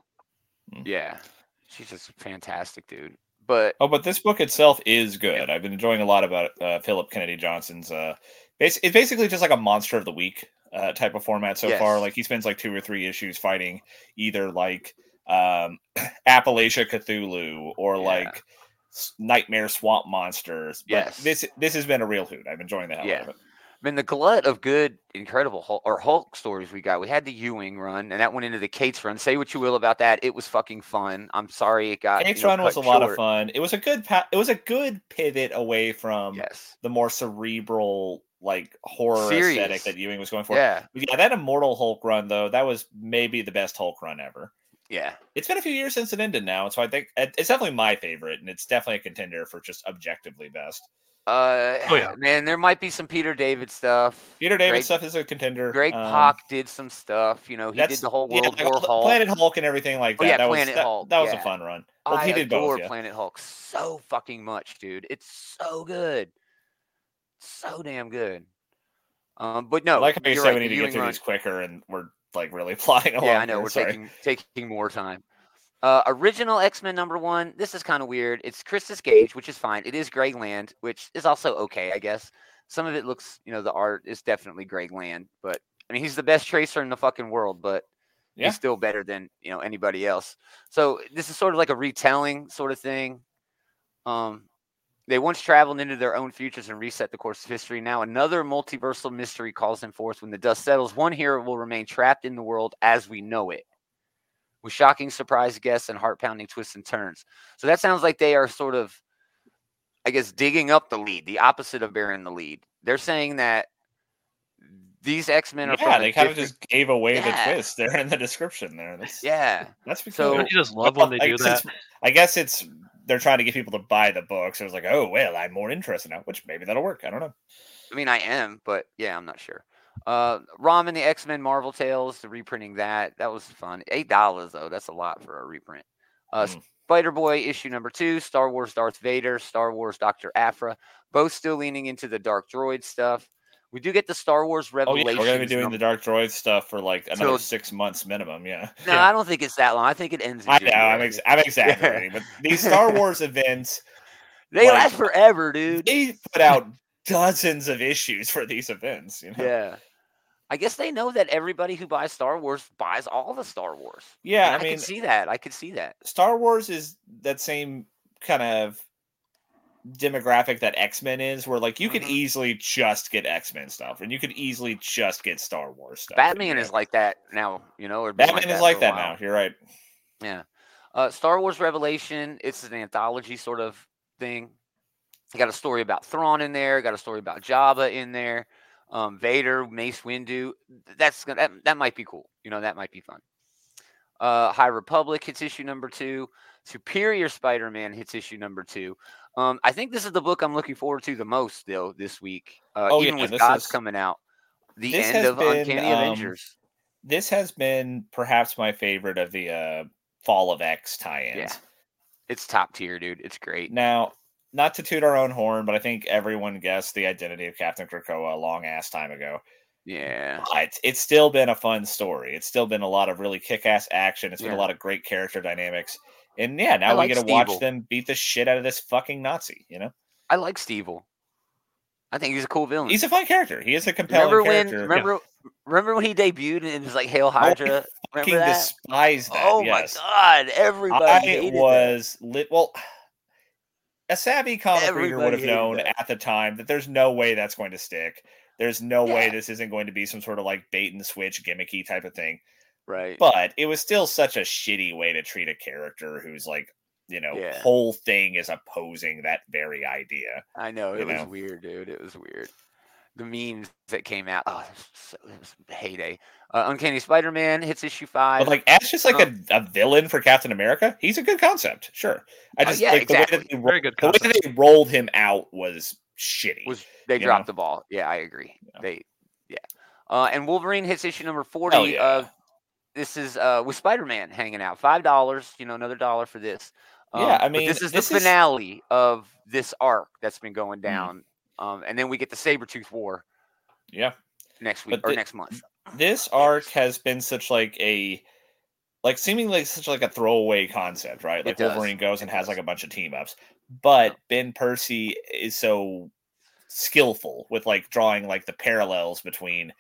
[SPEAKER 2] Yeah, she's just fantastic, dude. But
[SPEAKER 3] Oh, but this book itself is good. I've been enjoying a lot about uh, Philip Kennedy Johnson's. Uh, bas- it's basically just like a monster of the week uh, type of format so far. Like he spends like two or three issues fighting either like um, Appalachia Cthulhu or
[SPEAKER 2] Yeah.
[SPEAKER 3] like nightmare swamp monsters. But
[SPEAKER 2] Yes.
[SPEAKER 3] this this has been a real hoot. I'm enjoying the hell out of it.
[SPEAKER 2] I mean, the glut of good, incredible Hulk, or Hulk stories we got. We had the Ewing run, and that went into the Cates' run. Say what you will about that, it was fucking fun. I'm sorry it got.
[SPEAKER 3] Cates'
[SPEAKER 2] you know,
[SPEAKER 3] Run was a
[SPEAKER 2] cut
[SPEAKER 3] lot of fun. It was a good pa- it was a good pivot away from
[SPEAKER 2] Yes.
[SPEAKER 3] the more cerebral like horror
[SPEAKER 2] Serious.
[SPEAKER 3] aesthetic that Ewing was going for.
[SPEAKER 2] Yeah.
[SPEAKER 3] Yeah, that Immortal Hulk run though, that was maybe the best Hulk run ever.
[SPEAKER 2] Yeah.
[SPEAKER 3] It's been a few years since it ended now, so I think it's definitely my favorite, and it's definitely a contender for just objectively best.
[SPEAKER 2] Uh,
[SPEAKER 1] Oh, yeah.
[SPEAKER 2] Man, there might be some Peter David stuff.
[SPEAKER 3] Peter David
[SPEAKER 2] Greg-
[SPEAKER 3] stuff is a contender.
[SPEAKER 2] Greg
[SPEAKER 3] um,
[SPEAKER 2] Pak did some stuff. You know, he did the whole World
[SPEAKER 3] like,
[SPEAKER 2] War Hulk.
[SPEAKER 3] Planet Hulk and everything like that.
[SPEAKER 2] Oh,
[SPEAKER 3] that.
[SPEAKER 2] yeah,
[SPEAKER 3] that was
[SPEAKER 2] Planet
[SPEAKER 3] that,
[SPEAKER 2] Hulk,
[SPEAKER 3] that was
[SPEAKER 2] yeah.
[SPEAKER 3] a fun run. Well,
[SPEAKER 2] I
[SPEAKER 3] he did
[SPEAKER 2] adore
[SPEAKER 3] both. Yeah.
[SPEAKER 2] Planet Hulk so fucking much, dude. It's so good, so damn good. Um, but no,
[SPEAKER 3] I like how you
[SPEAKER 2] you're
[SPEAKER 3] said
[SPEAKER 2] right,
[SPEAKER 3] we need to get through
[SPEAKER 2] run-
[SPEAKER 3] these quicker, and we're like really plotting along.
[SPEAKER 2] Yeah, I know
[SPEAKER 3] here,
[SPEAKER 2] we're
[SPEAKER 3] sorry.
[SPEAKER 2] taking taking more time. Uh, original X Men number one. This is kind of weird. It's Christos Gage, which is fine. It is Greg Land, which is also okay, I guess. Some of it looks, you know, the art is definitely Greg Land, but I mean, he's the best tracer in the fucking world, but
[SPEAKER 3] Yeah.
[SPEAKER 2] he's still better than you know anybody else. So this is sort of like a retelling sort of thing. Um, they once traveled into their own futures and reset the course of history. Now another multiversal mystery calls them forth. When the dust settles, one hero will remain trapped in the world as we know it, with shocking surprise guests and heart-pounding twists and turns. So that sounds like they are sort of, I guess, digging up the lead, the opposite of bearing the lead. They're saying that these X Men are
[SPEAKER 3] Yeah,
[SPEAKER 2] from
[SPEAKER 3] they
[SPEAKER 2] a
[SPEAKER 3] kind of just gave away
[SPEAKER 2] Yeah.
[SPEAKER 3] the twist there in the description there. That's
[SPEAKER 2] yeah.
[SPEAKER 3] that's because
[SPEAKER 2] So-
[SPEAKER 1] Don't you just love when they
[SPEAKER 3] I
[SPEAKER 1] do
[SPEAKER 3] guess
[SPEAKER 1] that?
[SPEAKER 3] it's- I guess it's they're trying to get people to buy the book. So it's like, oh well, I'm more interested now, which maybe that'll work. I don't know.
[SPEAKER 2] I mean, I am, but yeah, I'm not sure. Uh, Rom and the X Men Marvel Tales, the reprinting that that was fun. Eight dollars though, that's a lot for a reprint. Uh,
[SPEAKER 3] Mm.
[SPEAKER 2] Spider Boy issue number two, Star Wars Darth Vader, Star Wars Doctor Aphra, both still leaning into the Dark Droid stuff. We do get the Star Wars
[SPEAKER 3] Oh yeah,
[SPEAKER 2] Revelations.
[SPEAKER 3] we're gonna be doing
[SPEAKER 2] num-
[SPEAKER 3] the Dark Droid stuff for like another
[SPEAKER 2] Till-
[SPEAKER 3] six months minimum. Yeah,
[SPEAKER 2] No,
[SPEAKER 3] Yeah.
[SPEAKER 2] I don't think it's that long. I think it ends. In
[SPEAKER 3] I know. I'm, ex- I'm exaggerating, but these Star Wars events,
[SPEAKER 2] they
[SPEAKER 3] like-
[SPEAKER 2] last forever, dude.
[SPEAKER 3] they put out dozens of issues for these events. You know?
[SPEAKER 2] Yeah. I guess they know that everybody who buys Star Wars buys all the Star Wars.
[SPEAKER 3] Yeah,
[SPEAKER 2] And
[SPEAKER 3] I mean,
[SPEAKER 2] could see that. I could see that.
[SPEAKER 3] Star Wars is that same kind of demographic that X Men is, where like you could
[SPEAKER 2] Mhm.
[SPEAKER 3] easily just get X Men stuff, and you could easily just get Star Wars stuff.
[SPEAKER 2] Batman
[SPEAKER 3] you
[SPEAKER 2] is like that now, you know.
[SPEAKER 3] Batman is
[SPEAKER 2] for
[SPEAKER 3] like that now. You're right.
[SPEAKER 2] Yeah. Uh, Star Wars Revelation. It's an anthology sort of thing. Got a story about Thrawn in there. Got a story about Jabba in there. Um, Vader, Mace Windu. That's gonna- that, that might be cool. You know, that might be fun. Uh, High Republic hits issue number two. Superior Spider-Man hits issue number two. Um, I think this is the book I'm looking forward to the most, though, this week. Uh,
[SPEAKER 3] Oh,
[SPEAKER 2] even
[SPEAKER 3] yeah,
[SPEAKER 2] with
[SPEAKER 3] this
[SPEAKER 2] Gods
[SPEAKER 3] is-
[SPEAKER 2] coming out, the end of
[SPEAKER 3] been,
[SPEAKER 2] Uncanny
[SPEAKER 3] um,
[SPEAKER 2] Avengers.
[SPEAKER 3] This has been perhaps my favorite of the uh, Fall of X tie-ins.
[SPEAKER 2] Yeah. It's top tier, dude. It's great.
[SPEAKER 3] Now, not to toot our own horn, but I think everyone guessed the identity of Captain Krakoa a long ass time ago.
[SPEAKER 2] Yeah.
[SPEAKER 3] But it's still been a fun story. It's still been a lot of really kick-ass action. It's been a lot of great character dynamics. And yeah, now
[SPEAKER 2] I
[SPEAKER 3] we
[SPEAKER 2] like
[SPEAKER 3] get to watch them beat the shit out of this fucking Nazi. You know,
[SPEAKER 2] I like Stevel. I think he's a cool villain.
[SPEAKER 3] he's a fun character. He is a compelling
[SPEAKER 2] remember when?
[SPEAKER 3] character.
[SPEAKER 2] Remember? Remember when he debuted and it was like Hail
[SPEAKER 3] I
[SPEAKER 2] Hydra?
[SPEAKER 3] fucking
[SPEAKER 2] remember that?
[SPEAKER 3] despise that.
[SPEAKER 2] oh
[SPEAKER 3] yes.
[SPEAKER 2] my god! Everybody
[SPEAKER 3] I was lit. Well, a savvy comic reader would have known
[SPEAKER 2] that.
[SPEAKER 3] at the time that there's no way that's going to stick. There's no way this isn't going to be some sort of like bait and switch gimmicky type of thing.
[SPEAKER 2] right.
[SPEAKER 3] But it was still such a shitty way to treat a character who's like, you know,
[SPEAKER 2] Yeah.
[SPEAKER 3] whole thing is opposing that very idea.
[SPEAKER 2] I know it was
[SPEAKER 3] know.
[SPEAKER 2] weird, dude. It was weird. The memes that came out. Oh, it was, so, it was heyday. Uh, Uncanny Spider-Man hits issue five.
[SPEAKER 3] But like as just like
[SPEAKER 2] Uh,
[SPEAKER 3] a, a villain for Captain America, he's a good concept. Sure. I
[SPEAKER 2] Oh,
[SPEAKER 3] just
[SPEAKER 2] yeah,
[SPEAKER 3] like the way
[SPEAKER 2] exactly.
[SPEAKER 3] that they, ro-
[SPEAKER 1] Very good
[SPEAKER 3] the way that they rolled him out was shitty.
[SPEAKER 2] was they
[SPEAKER 3] you know?
[SPEAKER 2] dropped the ball? Yeah, I agree.
[SPEAKER 3] Yeah.
[SPEAKER 2] They, yeah. Uh, and Wolverine hits issue number forty.
[SPEAKER 3] Hell yeah.
[SPEAKER 2] Uh, this is uh, with Spider-Man hanging out. Five dollars. You know, another dollar for this.
[SPEAKER 3] Yeah,
[SPEAKER 2] Um,
[SPEAKER 3] I mean,
[SPEAKER 2] this is
[SPEAKER 3] this
[SPEAKER 2] the
[SPEAKER 3] is-
[SPEAKER 2] finale of this arc that's been going
[SPEAKER 3] Mhm.
[SPEAKER 2] down. Um, and then we get the Sabretooth War
[SPEAKER 3] yeah.
[SPEAKER 2] next week
[SPEAKER 3] But
[SPEAKER 2] or
[SPEAKER 3] the-
[SPEAKER 2] next month.
[SPEAKER 3] this arc has been such like a like seemingly such like a throwaway concept, right? Like. Wolverine goes and has like a bunch of team ups, but Ben Percy is so skillful with like drawing like the parallels between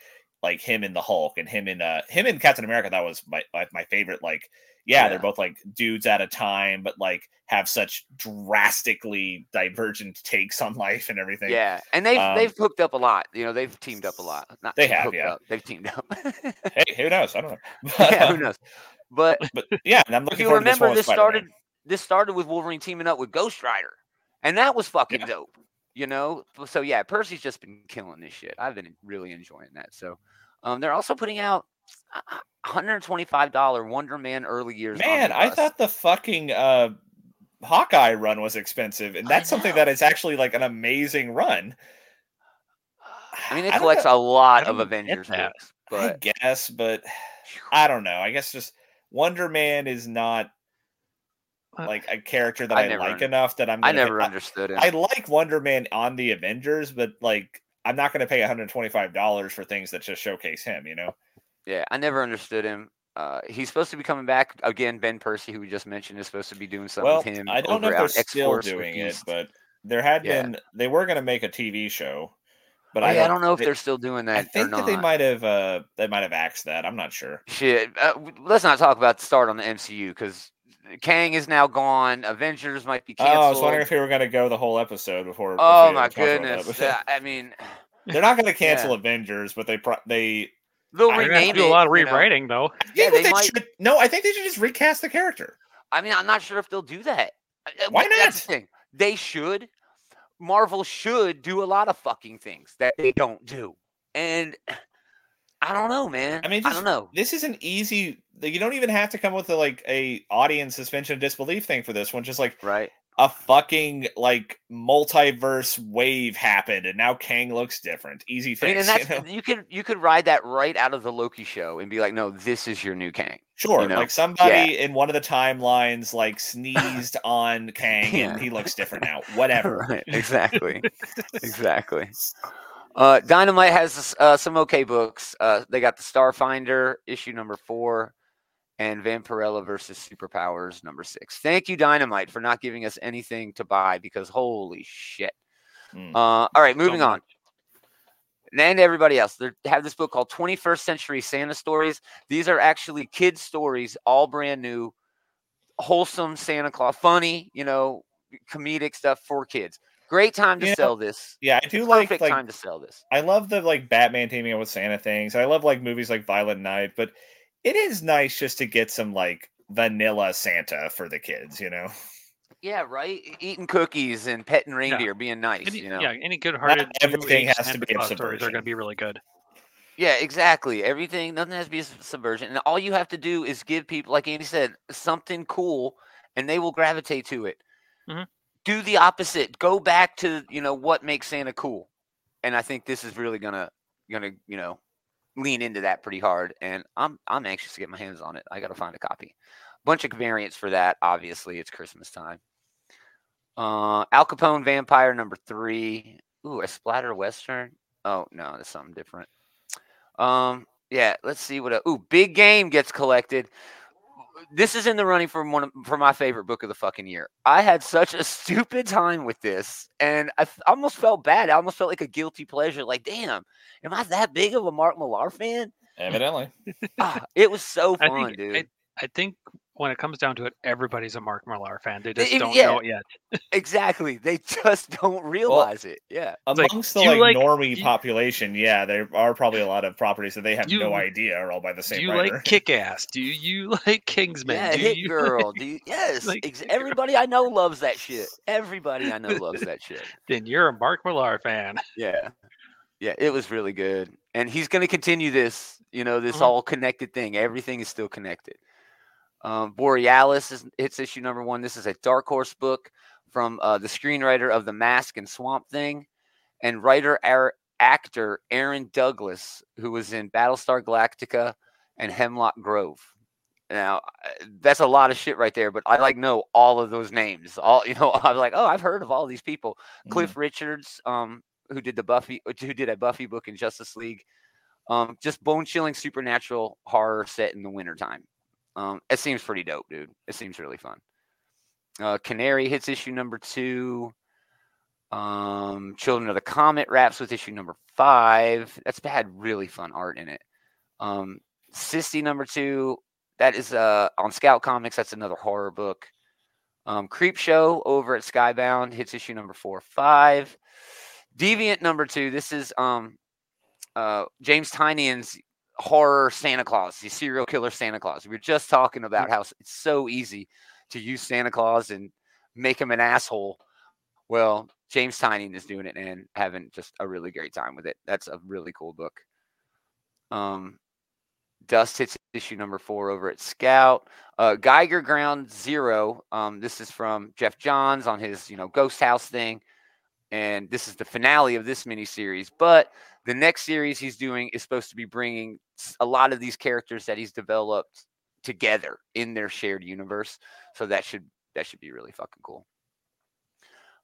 [SPEAKER 3] like him and the Hulk and him and uh him and Captain America. That was my, my favorite. Like, yeah,
[SPEAKER 2] Yeah.
[SPEAKER 3] they're both like dudes at a time, but like have such drastically divergent takes on life and everything.
[SPEAKER 2] Yeah, and they've
[SPEAKER 3] Um,
[SPEAKER 2] they've hooked up a lot. You know, they've teamed up a lot. Not
[SPEAKER 3] They have, yeah.
[SPEAKER 2] Up. They've teamed up.
[SPEAKER 3] Hey, who knows? I don't know.
[SPEAKER 2] yeah, who knows? But
[SPEAKER 3] But yeah, and I'm
[SPEAKER 2] if
[SPEAKER 3] looking
[SPEAKER 2] you
[SPEAKER 3] forward to this
[SPEAKER 2] remember,
[SPEAKER 3] one
[SPEAKER 2] this started this started with Wolverine teaming up with Ghost Rider, and that was fucking
[SPEAKER 3] Yeah.
[SPEAKER 2] dope. You know, so yeah, Percy's just been killing this shit. I've been really enjoying that. So, um, they're also putting out $125 Wonder Man early years.
[SPEAKER 3] Man, I thought the fucking uh, Hawkeye run was expensive, and that's something that is actually like an amazing run.
[SPEAKER 2] I mean, it
[SPEAKER 3] don't
[SPEAKER 2] collects
[SPEAKER 3] know-
[SPEAKER 2] a lot of Avengers
[SPEAKER 1] that.
[SPEAKER 2] books,
[SPEAKER 3] I guess, but I don't know. I guess just Wonder Man is not
[SPEAKER 1] Uh,
[SPEAKER 3] like a character that
[SPEAKER 2] I
[SPEAKER 3] I,
[SPEAKER 2] never
[SPEAKER 3] like
[SPEAKER 2] un-
[SPEAKER 3] enough that I'm.
[SPEAKER 2] I
[SPEAKER 3] gonna pay-
[SPEAKER 2] never understood it.
[SPEAKER 3] I, like Wonder Man on the Avengers, but like I'm not going to pay 125 dollars for things that just showcase him. You know.
[SPEAKER 2] Yeah, I never understood him. Uh, he's supposed to be coming back again. Ben Percy, who we just mentioned, is supposed to be doing something
[SPEAKER 3] Well,
[SPEAKER 2] with him.
[SPEAKER 3] I don't know if they're still doing it, but there had
[SPEAKER 2] Yeah.
[SPEAKER 3] been. They were going to make a TV show, but
[SPEAKER 2] Oh,
[SPEAKER 3] I,
[SPEAKER 2] yeah, I
[SPEAKER 3] don't,
[SPEAKER 2] don't know if
[SPEAKER 3] they-
[SPEAKER 2] they're still doing that
[SPEAKER 3] I think that they might have. Uh, they might have axed that. I'm not sure.
[SPEAKER 2] Shit, uh, let's not talk about the start on the MCU because Kang is now gone. Avengers might be
[SPEAKER 3] Oh,
[SPEAKER 2] canceled.
[SPEAKER 3] I was wondering if we were going to go the whole episode before.
[SPEAKER 2] oh my
[SPEAKER 3] had talked about
[SPEAKER 2] goodness! Uh, I mean,
[SPEAKER 3] They're not going to cancel
[SPEAKER 2] Yeah.
[SPEAKER 3] Avengers, but they pro- they.
[SPEAKER 2] They'll
[SPEAKER 3] I
[SPEAKER 1] They're
[SPEAKER 2] rename
[SPEAKER 1] do
[SPEAKER 2] it.
[SPEAKER 1] a lot of
[SPEAKER 2] you know.
[SPEAKER 1] rewriting though.
[SPEAKER 2] Yeah,
[SPEAKER 3] think
[SPEAKER 2] they
[SPEAKER 3] that
[SPEAKER 2] might-
[SPEAKER 3] should- no, I think they should just recast the character.
[SPEAKER 2] I mean, I'm not sure if they'll do that.
[SPEAKER 3] Why
[SPEAKER 2] but That's the
[SPEAKER 3] not?
[SPEAKER 2] thing. They should. Marvel should do a lot of fucking things that they don't do. And I don't know, man.
[SPEAKER 3] I mean,
[SPEAKER 2] I don't know.
[SPEAKER 3] This is an easy. You don't even have to come with a, like a audience suspension of disbelief thing for this one. Just like
[SPEAKER 2] Right?
[SPEAKER 3] A fucking like multiverse wave happened, and now Kang looks different. Easy
[SPEAKER 2] I mean, and
[SPEAKER 3] you
[SPEAKER 2] that's
[SPEAKER 3] know?
[SPEAKER 2] you could you could ride that right out of the Loki show and be like, no, this is your new Kang.
[SPEAKER 3] Sure,
[SPEAKER 2] you know?
[SPEAKER 3] like somebody in one of the timelines like sneezed on Kang,
[SPEAKER 2] Yeah.
[SPEAKER 3] and he looks different now. Whatever.
[SPEAKER 2] Right, exactly, exactly. Uh, Dynamite has uh, some okay books. Uh, they got the Starfinder issue number four, and Vampirella versus Superpowers number six. Thank you, Dynamite, for not giving us anything to buy because holy shit.
[SPEAKER 3] Mm.
[SPEAKER 2] Uh, all right, moving on. And everybody else, they have this book called 21st Century Santa Stories. These are actually kids' stories, all brand new, wholesome Santa Claus, funny, you know, comedic stuff for kids. Great time to
[SPEAKER 3] You know,
[SPEAKER 2] sell this.
[SPEAKER 3] Yeah, I do like
[SPEAKER 2] Perfect
[SPEAKER 3] like
[SPEAKER 2] time to sell this.
[SPEAKER 3] I love the like Batman teaming up with Santa things. I love like movies like Violent Night, but it is nice just to get some like vanilla Santa for the kids, you know.
[SPEAKER 2] Yeah, right. Eating cookies and petting reindeer, being nice.
[SPEAKER 1] Any,
[SPEAKER 2] you know.
[SPEAKER 1] yeah, any good-hearted
[SPEAKER 3] everything
[SPEAKER 1] new age
[SPEAKER 3] has to
[SPEAKER 1] Santa
[SPEAKER 3] be a
[SPEAKER 1] Claus stories are going to be really good.
[SPEAKER 2] Yeah, exactly. Everything nothing has to be a s- subversion, and all you have to do is give people, like Andy said, something cool, and they will gravitate to it.
[SPEAKER 1] Mhm.
[SPEAKER 2] Do the opposite. Go back to you know what makes Santa cool, and I think this is really gonna gonna you know lean into that pretty hard. And I'm I'm anxious to get my hands on it. I got to find a copy. Bunch of variants for that. Obviously, it's Christmas time. Uh, Al Capone Vampire number three. Ooh, a splatter western. Oh no, that's something different. Um, yeah, let's see what. A, Ooh, Big Game gets collected. This is in the running for one of, for my favorite book of the fucking year. I had such a stupid time with this, and I f- almost felt bad. I almost felt like a guilty pleasure. Like, damn, am I that big of a Mark Millar fan?
[SPEAKER 3] Evidently.
[SPEAKER 2] Ah, it was so
[SPEAKER 1] I
[SPEAKER 2] fun,
[SPEAKER 1] think
[SPEAKER 2] dude.
[SPEAKER 1] I, I think when it comes down to it, everybody's a Mark Millar fan. They
[SPEAKER 2] They-
[SPEAKER 1] just don't
[SPEAKER 2] yeah.
[SPEAKER 1] know it yet.
[SPEAKER 2] exactly. They just don't realize it. Yeah.
[SPEAKER 1] like,
[SPEAKER 3] Amongst the like,
[SPEAKER 1] like-
[SPEAKER 3] normie
[SPEAKER 1] you-
[SPEAKER 3] population, yeah, there are probably a lot of properties that they have
[SPEAKER 1] You-
[SPEAKER 3] no idea are all by the same.
[SPEAKER 1] Do you
[SPEAKER 3] writer.
[SPEAKER 1] like Kick Ass? Do you like Kingsman?
[SPEAKER 2] Yeah,
[SPEAKER 1] Do
[SPEAKER 2] Hit
[SPEAKER 1] you
[SPEAKER 2] Girl. Do you, yes.
[SPEAKER 1] like
[SPEAKER 2] ex-
[SPEAKER 1] Hit Girl?
[SPEAKER 2] everybody I know loves that shit. Everybody I know loves that shit.
[SPEAKER 1] then you're a Mark Millar fan.
[SPEAKER 2] Yeah. Yeah, it was really good. And he's going to continue this, you know, this
[SPEAKER 1] Mhm.
[SPEAKER 2] all connected thing. Everything is still connected. Um, Borealis is it's issue number one. This is a Dark Horse book from uh, the screenwriter of The Mask and Swamp Thing and writer ar- actor Aaron Douglas, who was in Battlestar Galactica and Hemlock Grove. Now, uh, that's a lot of shit right there, but I like know all of those names. All you know, I'm like, oh, I've heard of all these people.
[SPEAKER 3] Mm.
[SPEAKER 2] Cliff Richards, um, who did the Buffy, who did a Buffy book in Justice League. Um, just bone chilling supernatural horror set in the wintertime. Um, it seems pretty dope, dude. It seems really fun. Uh, Canary hits issue number two. Um, Children of the Comet wraps with issue number five. That's had really fun art in it. Um, number two. That is uh on Scout Comics. That's another horror book. Um, Creep Show over at Skybound hits issue number four, five. Deviant number two. This is um uh James Tynion's horror Santa Claus, the serial killer Santa Claus. We were just talking about how it's so easy to use Santa Claus and make him an asshole. Well, James Tynion is doing it and having just a really great time with it. That's a really cool book. Um, Dust hits issue number four over at Scout. Uh, Geiger Ground Zero. Um, this is from Geoff Johns on his, you know, Ghost House thing, and this is the finale of this miniseries. But the next series he's doing is supposed to be bringing a lot of these characters that he's developed together in their shared universe. So that should that should be really fucking cool.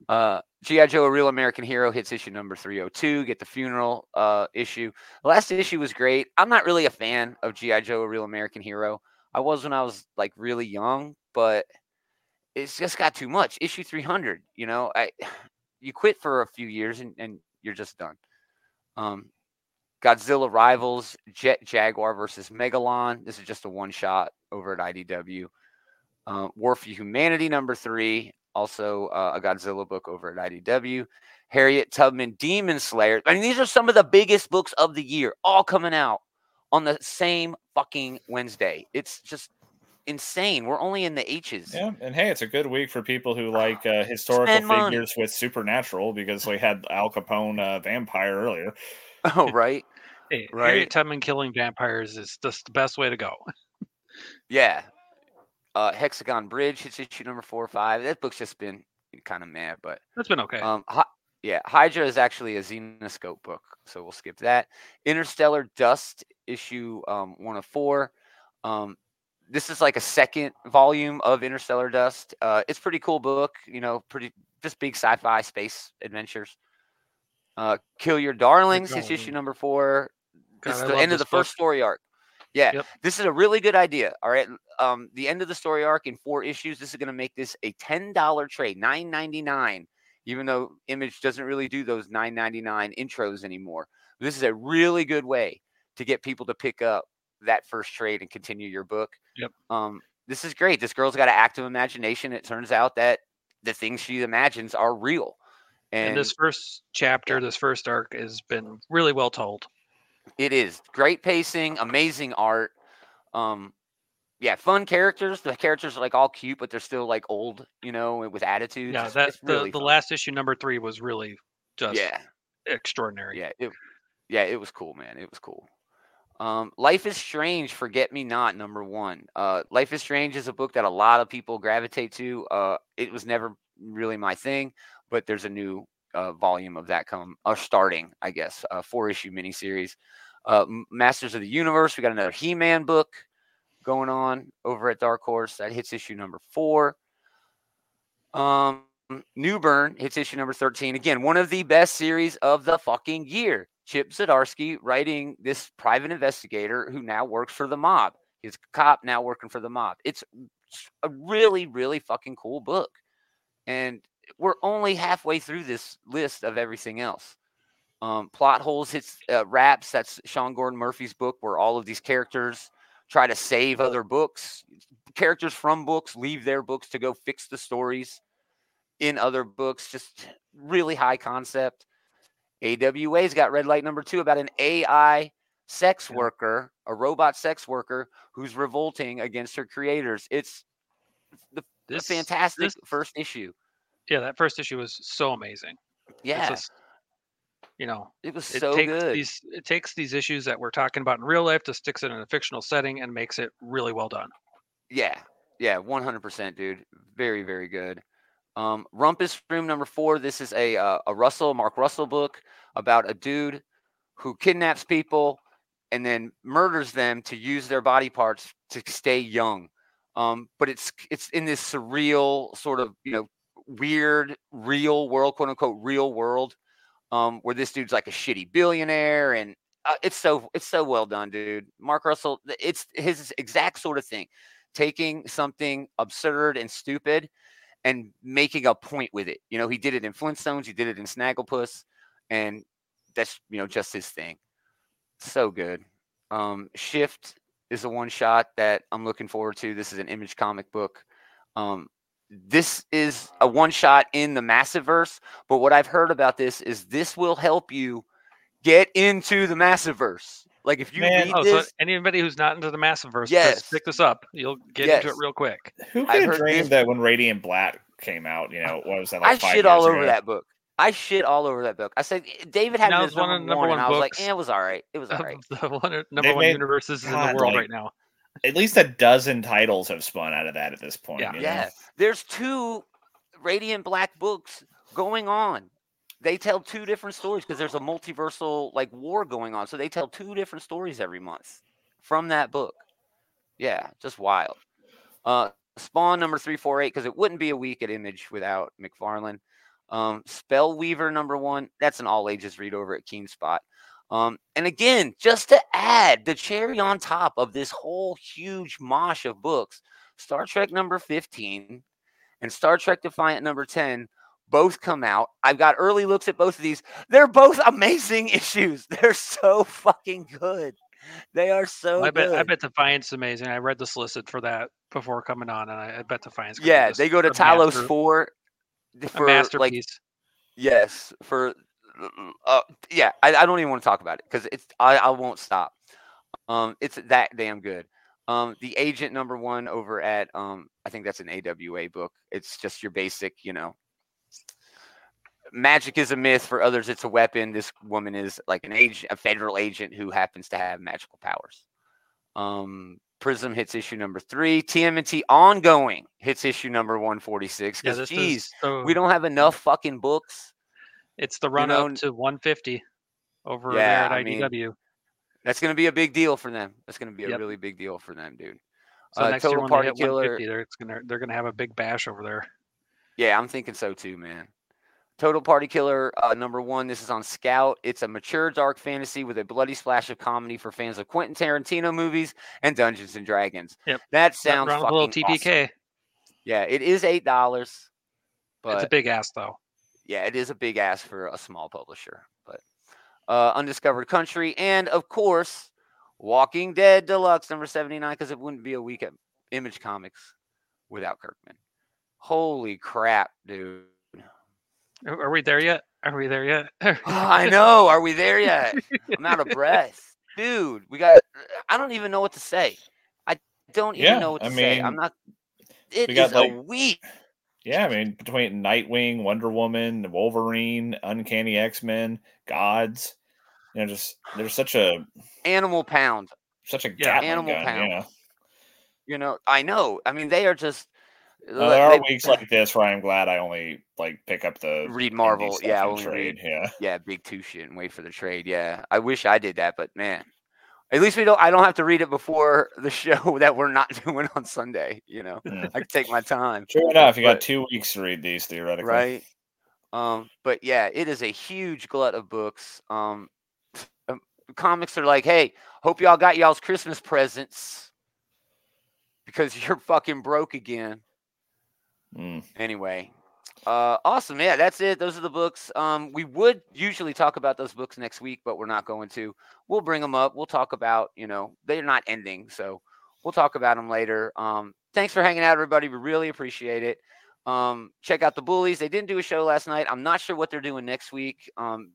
[SPEAKER 2] Uh, GI Joe: A Real American Hero hits issue number 302. Get the funeral uh, issue. The last issue was great. I'm not really a fan of GI Joe: A Real American Hero. I was when I was like really young, but it's just got too much. Issue 300. You know, I you quit for a few years and, and you're just done. Um, Godzilla Rivals, Jet Jaguar versus Megalon. This is just a one shot over at IDW. Uh, War for Humanity number three, also uh, a Godzilla book over at IDW. Harriet Tubman Demon Slayer. I mean, these are some of the biggest books of the year, all coming out on the same fucking Wednesday. It's just insane. We're only in the H's.
[SPEAKER 3] Yeah, and hey, it's a good week for people who like uh, historical
[SPEAKER 2] Spend money.
[SPEAKER 3] figures with supernatural because we had Al Capone uh, vampire earlier.
[SPEAKER 2] Oh, right.
[SPEAKER 1] Hey,
[SPEAKER 2] Right.
[SPEAKER 1] Harriet Tubman killing vampires is just the best way to go.
[SPEAKER 2] Yeah. Uh, Hexagon Bridge hits issue number four or five. That book's just been kind of mad, but
[SPEAKER 1] That's been okay.
[SPEAKER 2] um, Hy- yeah, Hydra is actually a Zenescope book, so we'll skip that. Interstellar Dust issue um, one of four. Um, this is like a second volume of Interstellar Dust. Uh, it's pretty cool book, you know, pretty just big sci-fi space adventures. Uh, Kill Your Darlings is issue number four.
[SPEAKER 1] God,
[SPEAKER 2] This is the end of the
[SPEAKER 1] book.
[SPEAKER 2] first story arc. Yeah,
[SPEAKER 1] Yep.
[SPEAKER 2] this is a really good idea. All right, um, the end of the story arc in four issues. This is going to make this a ten dollar trade, nine ninety nine. Even though Image doesn't really do those nine ninety nine intros anymore, this is a really good way to get people to pick up that first trade and continue your book.
[SPEAKER 1] Yep.
[SPEAKER 2] Um, this is great. This girl's got an active imagination. It turns out that the things she imagines are real.
[SPEAKER 1] and,
[SPEAKER 2] And,
[SPEAKER 1] this first chapter, this first arc, has been really well told.
[SPEAKER 2] It is great pacing, amazing art. Um, yeah, fun characters. The characters are like all cute, but they're still like old, you know, with attitudes.
[SPEAKER 1] Yeah,
[SPEAKER 2] It's-
[SPEAKER 1] that the,
[SPEAKER 2] really
[SPEAKER 1] the
[SPEAKER 2] fun.
[SPEAKER 1] last issue, number three, was really just
[SPEAKER 2] yeah,
[SPEAKER 1] extraordinary.
[SPEAKER 2] yeah, it, yeah, it was cool, man. It was cool. Um, Life is Strange, Forget Me Not, number one. Uh, Life is Strange is a book that a lot of people gravitate to. Uh, it was never really my thing, but there's a new uh, volume of that come or starting, I guess, a four issue miniseries. Uh, Masters of the Universe, we got another He Man book going on over at Dark Horse that hits issue number four. Um, Newburn hits issue number 13. Again, one of the best series of the fucking year. Chip Zdarsky writing this private investigator who now works for the mob. He's a cop now working for the mob. It's a really, really fucking cool book. And we're only halfway through this list of everything else. Um, plot holes hits uh, raps. That's Sean Gordon Murphy's book, where all of these characters try to save other books. Characters from books leave their books to go fix the stories in other books. Just really high concept. AWA's got red light number two about an AI sex worker, a robot sex worker who's revolting against her creators. It's the
[SPEAKER 1] This
[SPEAKER 2] fantastic
[SPEAKER 1] this-
[SPEAKER 2] first issue.
[SPEAKER 1] Yeah, that first issue was so amazing. It's just, you know,
[SPEAKER 2] it was
[SPEAKER 1] it
[SPEAKER 2] so
[SPEAKER 1] takes
[SPEAKER 2] good.
[SPEAKER 1] these it takes these issues that we're talking about in real life to sticks it in a fictional setting and makes it really well done.
[SPEAKER 2] Yeah, yeah, one hundred percent, dude. Very, very good. Um, Rumpus Room number four. This is a uh, a Russell Mark Russell book about a dude who kidnaps people and then murders them to use their body parts to stay young. Um, but it's it's in this surreal sort of you know weird real world, quote unquote real world, um, where this dude's like a shitty billionaire and uh, it's so it's so well done, dude. Mark Russell, it's his exact sort of thing taking something absurd and stupid and making a point with it. You know, he did it in Flintstones, he did it in Snagglepuss, and that's you know just his thing. So good. Um, Shift is the one shot that I'm looking forward to. This is an image comic book. Um, this is a one shot in the massive verse, but what I've heard about this is this will help you get into the massive verse. Like if you
[SPEAKER 3] Man,
[SPEAKER 2] read
[SPEAKER 1] Oh, so anybody who's not into the massive verse,
[SPEAKER 2] Yes.
[SPEAKER 1] pick this up. You'll get into it real quick.
[SPEAKER 3] Who
[SPEAKER 2] I've
[SPEAKER 3] could have dreamed
[SPEAKER 2] this-
[SPEAKER 3] that when Radiant Black came out, you know, what was that like
[SPEAKER 2] I
[SPEAKER 3] five
[SPEAKER 2] shit all over
[SPEAKER 3] ago?
[SPEAKER 2] that book. I shit all over that book. I said "Eh, David had
[SPEAKER 1] Now
[SPEAKER 2] it
[SPEAKER 1] it's
[SPEAKER 2] as
[SPEAKER 1] one
[SPEAKER 2] number,
[SPEAKER 1] of the number
[SPEAKER 2] one,
[SPEAKER 1] one
[SPEAKER 2] and I was like,
[SPEAKER 1] books
[SPEAKER 2] eh, it was all right. It was all right.
[SPEAKER 1] The one, number
[SPEAKER 3] They
[SPEAKER 1] one
[SPEAKER 3] made-
[SPEAKER 1] universes in the world
[SPEAKER 3] like-
[SPEAKER 1] right now.
[SPEAKER 3] At least a dozen titles have spun out of that at this point.
[SPEAKER 1] Yeah.
[SPEAKER 3] you know?
[SPEAKER 2] Yeah, there's two Radiant Black books going on. They tell two different stories because there's a multiversal like war going on. So they tell two different stories every month from that book. Yeah, just wild. Uh, Spawn number three four eight because it wouldn't be a week at Image without McFarlane. Um, Spellweaver number one. That's an all ages read over at Keenspot. Um, and again, just to add the cherry on top of this whole huge mosh of books, Star Trek number 15 and Star Trek Defiant number 10 both come out. I've got early looks at both of these. They're both amazing issues. They're so fucking good. They are so
[SPEAKER 1] I bet
[SPEAKER 2] good.
[SPEAKER 1] I bet Defiance is amazing. I read the solicit for that before coming on, and I, I bet be
[SPEAKER 2] yeah, they go to Talos
[SPEAKER 1] master-
[SPEAKER 2] 4
[SPEAKER 1] a
[SPEAKER 2] for like
[SPEAKER 1] masterpiece.
[SPEAKER 2] Yes, for uh, yeah, I, I don't even want to talk about it because it's I, I won't stop. Um, it's that damn good. Um, the agent number one over at um, I think that's an AWA book. It's just your basic, you know, magic is a myth. For others, it's a weapon. This woman is like an agent, a federal agent who happens to have magical powers. Um, Prism hits issue number three. TMNT ongoing hits issue number 146. Because,
[SPEAKER 1] this
[SPEAKER 2] geez,
[SPEAKER 1] is the,
[SPEAKER 2] we don't have enough fucking books.
[SPEAKER 1] It's the run
[SPEAKER 2] know,
[SPEAKER 1] up to 150 over
[SPEAKER 2] Yeah,
[SPEAKER 1] there at
[SPEAKER 2] I mean,
[SPEAKER 1] IDW.
[SPEAKER 2] That's going to be a big deal for them. That's going to be a
[SPEAKER 1] Yep.
[SPEAKER 2] really big deal for them, dude.
[SPEAKER 1] so
[SPEAKER 2] uh,
[SPEAKER 1] next year
[SPEAKER 2] Total
[SPEAKER 1] when
[SPEAKER 2] Party
[SPEAKER 1] they hit
[SPEAKER 2] Killer-
[SPEAKER 1] 150, they're it's gonna they're have a big bash over there.
[SPEAKER 2] Yeah, I'm thinking so too, man. Total Party Killer uh, number one. This is on Scout. It's a mature dark fantasy with a bloody splash of comedy for fans of Quentin Tarantino movies and Dungeons and Dragons.
[SPEAKER 1] Yep.
[SPEAKER 2] That sounds
[SPEAKER 1] wrong
[SPEAKER 2] fucking
[SPEAKER 1] a little TPK.
[SPEAKER 2] awesome. Yeah, it is eight dollars, but
[SPEAKER 1] it's a big ass though.
[SPEAKER 2] Yeah, it is a big ask for a small publisher. But uh, Undiscovered Country, and of course, Walking Dead Deluxe number seventy nine, because it wouldn't be a week at Image Comics without Kirkman. Holy crap, dude!
[SPEAKER 1] Are are we there yet? Are we there yet?
[SPEAKER 2] I know. Are we there yet? I'm out of breath, dude. We got. I don't even know what to say. I don't even
[SPEAKER 3] Yeah,
[SPEAKER 2] know what to
[SPEAKER 3] I
[SPEAKER 2] say. I'm not. It
[SPEAKER 3] we
[SPEAKER 2] is
[SPEAKER 3] got, like-
[SPEAKER 2] a week.
[SPEAKER 3] Yeah, I mean, between Nightwing, Wonder Woman, Wolverine, Uncanny X Men, Gods, you know, just there's such a
[SPEAKER 2] Animal Pound.
[SPEAKER 3] such a
[SPEAKER 1] Yeah.
[SPEAKER 2] Animal
[SPEAKER 3] gun,
[SPEAKER 2] Pound.
[SPEAKER 3] Yeah.
[SPEAKER 2] You know. I know. I mean, they are just.
[SPEAKER 3] Now, there are
[SPEAKER 2] they-
[SPEAKER 3] weeks like this where I'm glad I only like pick up the
[SPEAKER 2] Read Marvel, yeah,
[SPEAKER 3] and
[SPEAKER 2] only
[SPEAKER 3] trade. Yeah,
[SPEAKER 2] yeah, big two shit and wait for the trade. Yeah, I wish I did that, but man, at least we don't. I don't have to read it before the show that we're not doing on Sunday. You know,
[SPEAKER 3] Yeah.
[SPEAKER 2] I can take my time.
[SPEAKER 3] True enough, you got two weeks to read these theoretically.
[SPEAKER 2] right? Um, but yeah, it is a huge glut of books. Um, um, comics are like, hey, hope y'all got y'all's Christmas presents because you're fucking broke again.
[SPEAKER 3] Mm.
[SPEAKER 2] Anyway, uh, awesome. Yeah, that's it. Those are the books. Um, we would usually talk about those books next week, but we're not going to. We'll bring them up. We'll talk about, you know, they're not ending, so we'll talk about them later. Um, thanks for hanging out, everybody. We really appreciate it. Um, check out the bullies. They didn't do a show last night. I'm not sure what they're doing next week. Um,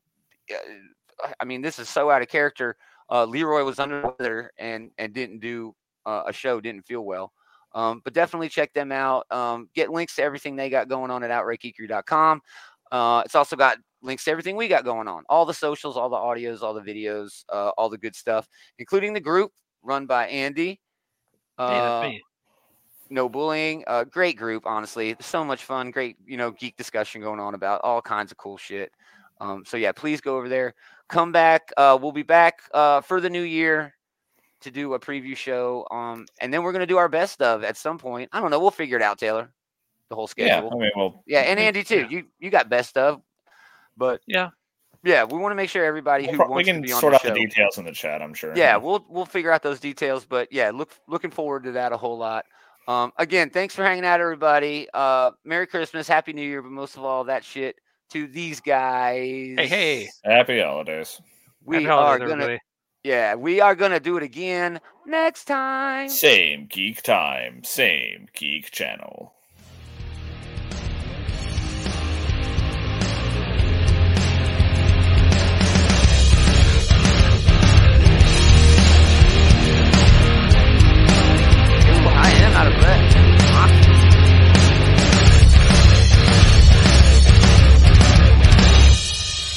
[SPEAKER 2] I mean, this is so out of character. Uh, Leroy was under the weather and and didn't do uh, a show. Didn't feel well. Um, but definitely check them out. Um, get links to everything they got going on at outragegeekery.com. Uh, it's also got links to everything we got going on. All the socials, all the audios, all the videos, uh, all the good stuff, including the group run by Andy. Uh,
[SPEAKER 1] hey,
[SPEAKER 2] no bullying. Uh, great group honestly. So much fun. Great you know geek discussion going on about all kinds of cool shit. Um, so yeah please go over there. Come back. Uh, we'll be back uh, for the new year to do a preview show um, and then we're going to do our best of at some point i don't know we'll figure it out taylor the whole
[SPEAKER 3] Yeah,
[SPEAKER 2] schedule
[SPEAKER 3] I mean, well,
[SPEAKER 2] yeah, and andy too
[SPEAKER 3] yeah.
[SPEAKER 2] you you got best of but
[SPEAKER 1] Yeah.
[SPEAKER 2] yeah we want to make sure everybody
[SPEAKER 3] We'll
[SPEAKER 2] who
[SPEAKER 3] pro- we
[SPEAKER 2] wants to
[SPEAKER 3] can
[SPEAKER 2] be on
[SPEAKER 3] sort
[SPEAKER 2] the
[SPEAKER 3] out
[SPEAKER 2] show
[SPEAKER 3] the details in the chat. I'm sure.
[SPEAKER 2] yeah, we'll we'll figure out those details. But yeah, look looking forward to that a whole lot. Um, again, thanks for hanging out, everybody. Uh, Merry Christmas, Happy New Year, but most of all, that shit to these guys.
[SPEAKER 1] Hey, hey.
[SPEAKER 3] Happy holidays.
[SPEAKER 2] we
[SPEAKER 1] Happy
[SPEAKER 2] are gonna
[SPEAKER 1] everybody.
[SPEAKER 2] Yeah, we are gonna do it again next time.
[SPEAKER 3] Same geek time, same geek channel.